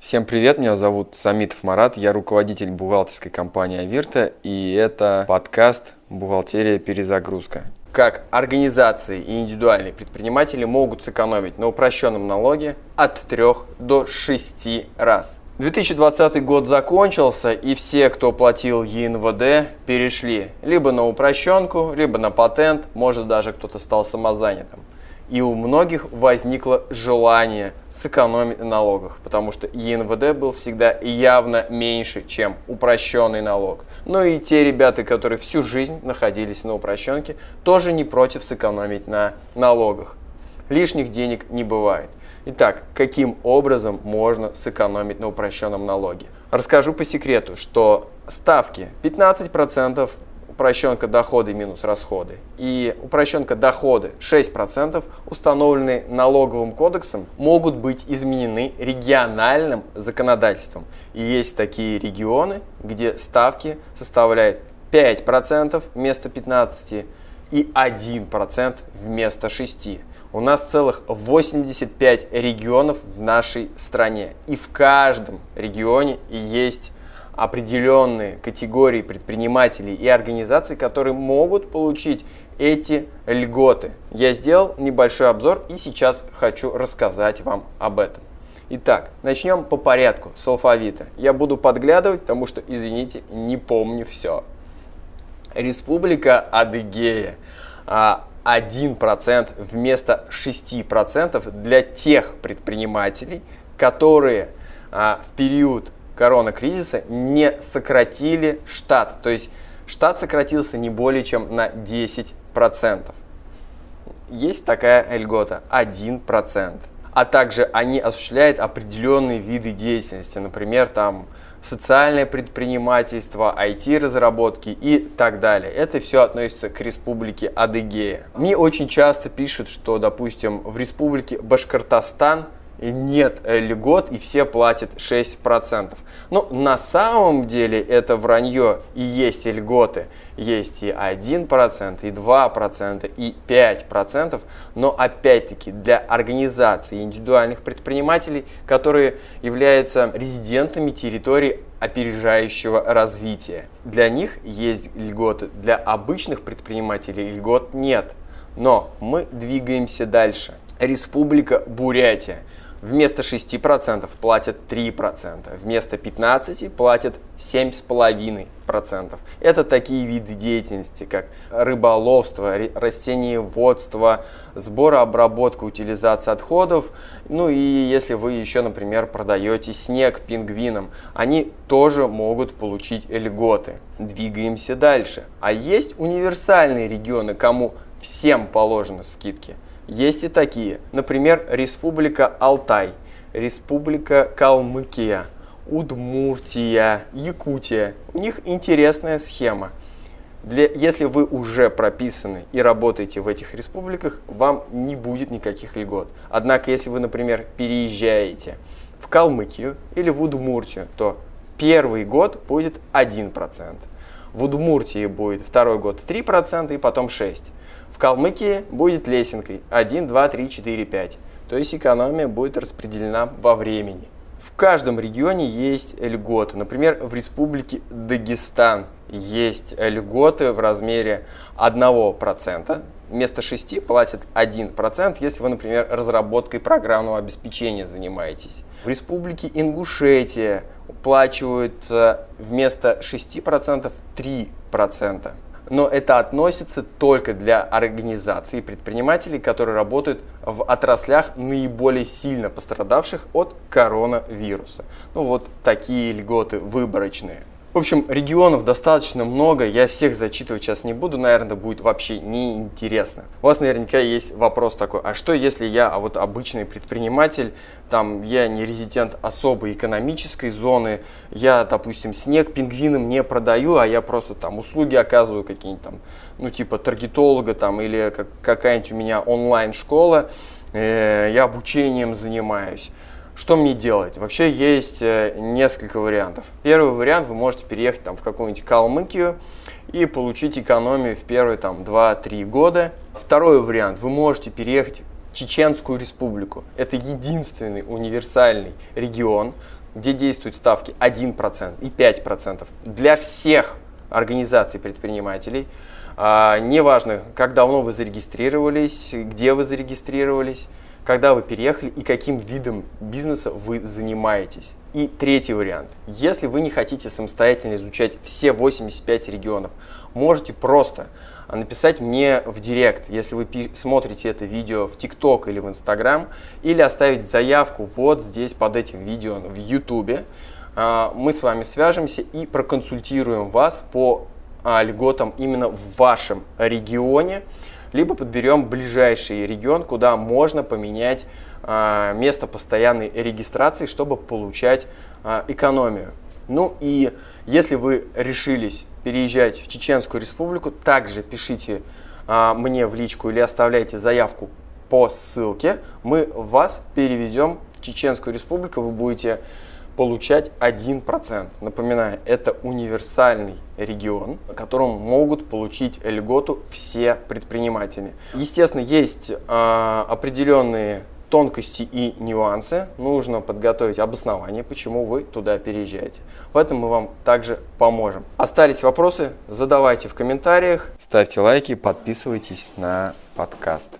Всем привет, меня зовут Самитов Марат, я руководитель бухгалтерской компании Авирта, и это подкаст «Бухгалтерия. Перезагрузка». Как организации и индивидуальные предприниматели могут сэкономить на упрощенном налоге от 3 до 6 раз. 2020 год закончился, и все, кто платил ЕНВД, перешли либо на упрощенку, либо на патент, может даже кто-то стал самозанятым и у многих возникло желание сэкономить на налогах, потому что ЕНВД был всегда явно меньше, чем упрощенный налог. Но и те ребята, которые всю жизнь находились на упрощенке, тоже не против сэкономить на налогах. Лишних денег не бывает. Итак, каким образом можно сэкономить на упрощенном налоге? Расскажу по секрету, что ставки 15% упрощенка доходы минус расходы и упрощенка доходы 6%, установленные налоговым кодексом, могут быть изменены региональным законодательством. И есть такие регионы, где ставки составляют 5% вместо 15% и 1% вместо 6%. У нас целых 85 регионов в нашей стране. И в каждом регионе есть определенные категории предпринимателей и организаций, которые могут получить эти льготы. Я сделал небольшой обзор и сейчас хочу рассказать вам об этом. Итак, начнем по порядку с алфавита. Я буду подглядывать, потому что, извините, не помню все. Республика Адыгея. 1% а, вместо 6% для тех предпринимателей, которые а, в период корона-кризиса не сократили штат. То есть штат сократился не более чем на 10%. Есть такая льгота 1%. А также они осуществляют определенные виды деятельности, например, там социальное предпринимательство, IT-разработки и так далее. Это все относится к республике Адыгея. Мне очень часто пишут, что, допустим, в республике Башкортостан – нет э, льгот и все платят 6%. Но на самом деле это вранье и есть и льготы. Есть и 1%, и 2%, и 5%. Но опять-таки для организаций индивидуальных предпринимателей, которые являются резидентами территории опережающего развития. Для них есть льготы, для обычных предпринимателей льгот нет. Но мы двигаемся дальше. Республика Бурятия. Вместо 6% платят 3%, вместо 15% платят 7,5%. Это такие виды деятельности, как рыболовство, растениеводство, сбор, обработка, утилизация отходов. Ну и если вы еще, например, продаете снег пингвинам, они тоже могут получить льготы. Двигаемся дальше. А есть универсальные регионы, кому всем положены скидки – есть и такие, например, Республика Алтай, Республика Калмыкия, Удмуртия, Якутия. У них интересная схема. Для, если вы уже прописаны и работаете в этих республиках, вам не будет никаких льгот. Однако, если вы, например, переезжаете в Калмыкию или в Удмуртию, то первый год будет 1%. В Удмуртии будет второй год 3% и потом 6%. Калмыкии будет лесенкой 1, 2, 3, 4, 5. То есть экономия будет распределена во времени. В каждом регионе есть льготы. Например, в республике Дагестан есть льготы в размере 1%. Вместо 6 платят 1%, если вы, например, разработкой программного обеспечения занимаетесь. В республике Ингушетия уплачивают вместо 6% 3% но это относится только для организаций и предпринимателей, которые работают в отраслях наиболее сильно пострадавших от коронавируса. Ну вот такие льготы выборочные. В общем, регионов достаточно много, я всех зачитывать сейчас не буду, наверное, будет вообще неинтересно. У вас наверняка есть вопрос такой, а что если я а вот обычный предприниматель, там я не резидент особой экономической зоны, я, допустим, снег пингвинам не продаю, а я просто там услуги оказываю какие-нибудь там, ну типа таргетолога там или как, какая-нибудь у меня онлайн-школа, э, я обучением занимаюсь. Что мне делать? Вообще есть э, несколько вариантов. Первый вариант, вы можете переехать там, в какую-нибудь Калмыкию и получить экономию в первые там 2-3 года. Второй вариант, вы можете переехать в Чеченскую республику. Это единственный универсальный регион, где действуют ставки 1% и 5% для всех организаций предпринимателей. А, неважно, как давно вы зарегистрировались, где вы зарегистрировались, когда вы переехали и каким видом бизнеса вы занимаетесь. И третий вариант. Если вы не хотите самостоятельно изучать все 85 регионов, можете просто написать мне в директ, если вы смотрите это видео в ТикТок или в Инстаграм, или оставить заявку вот здесь под этим видео в Ютубе. А, мы с вами свяжемся и проконсультируем вас по а, льготам именно в вашем регионе либо подберем ближайший регион, куда можно поменять а, место постоянной регистрации, чтобы получать а, экономию. Ну и если вы решились переезжать в Чеченскую республику, также пишите а, мне в личку или оставляйте заявку по ссылке. Мы вас переведем в Чеченскую республику, вы будете получать 1%. Напоминаю, это универсальный регион, в котором могут получить льготу все предприниматели. Естественно, есть э, определенные тонкости и нюансы. Нужно подготовить обоснование, почему вы туда переезжаете. В этом мы вам также поможем. Остались вопросы? Задавайте в комментариях. Ставьте лайки, подписывайтесь на подкаст.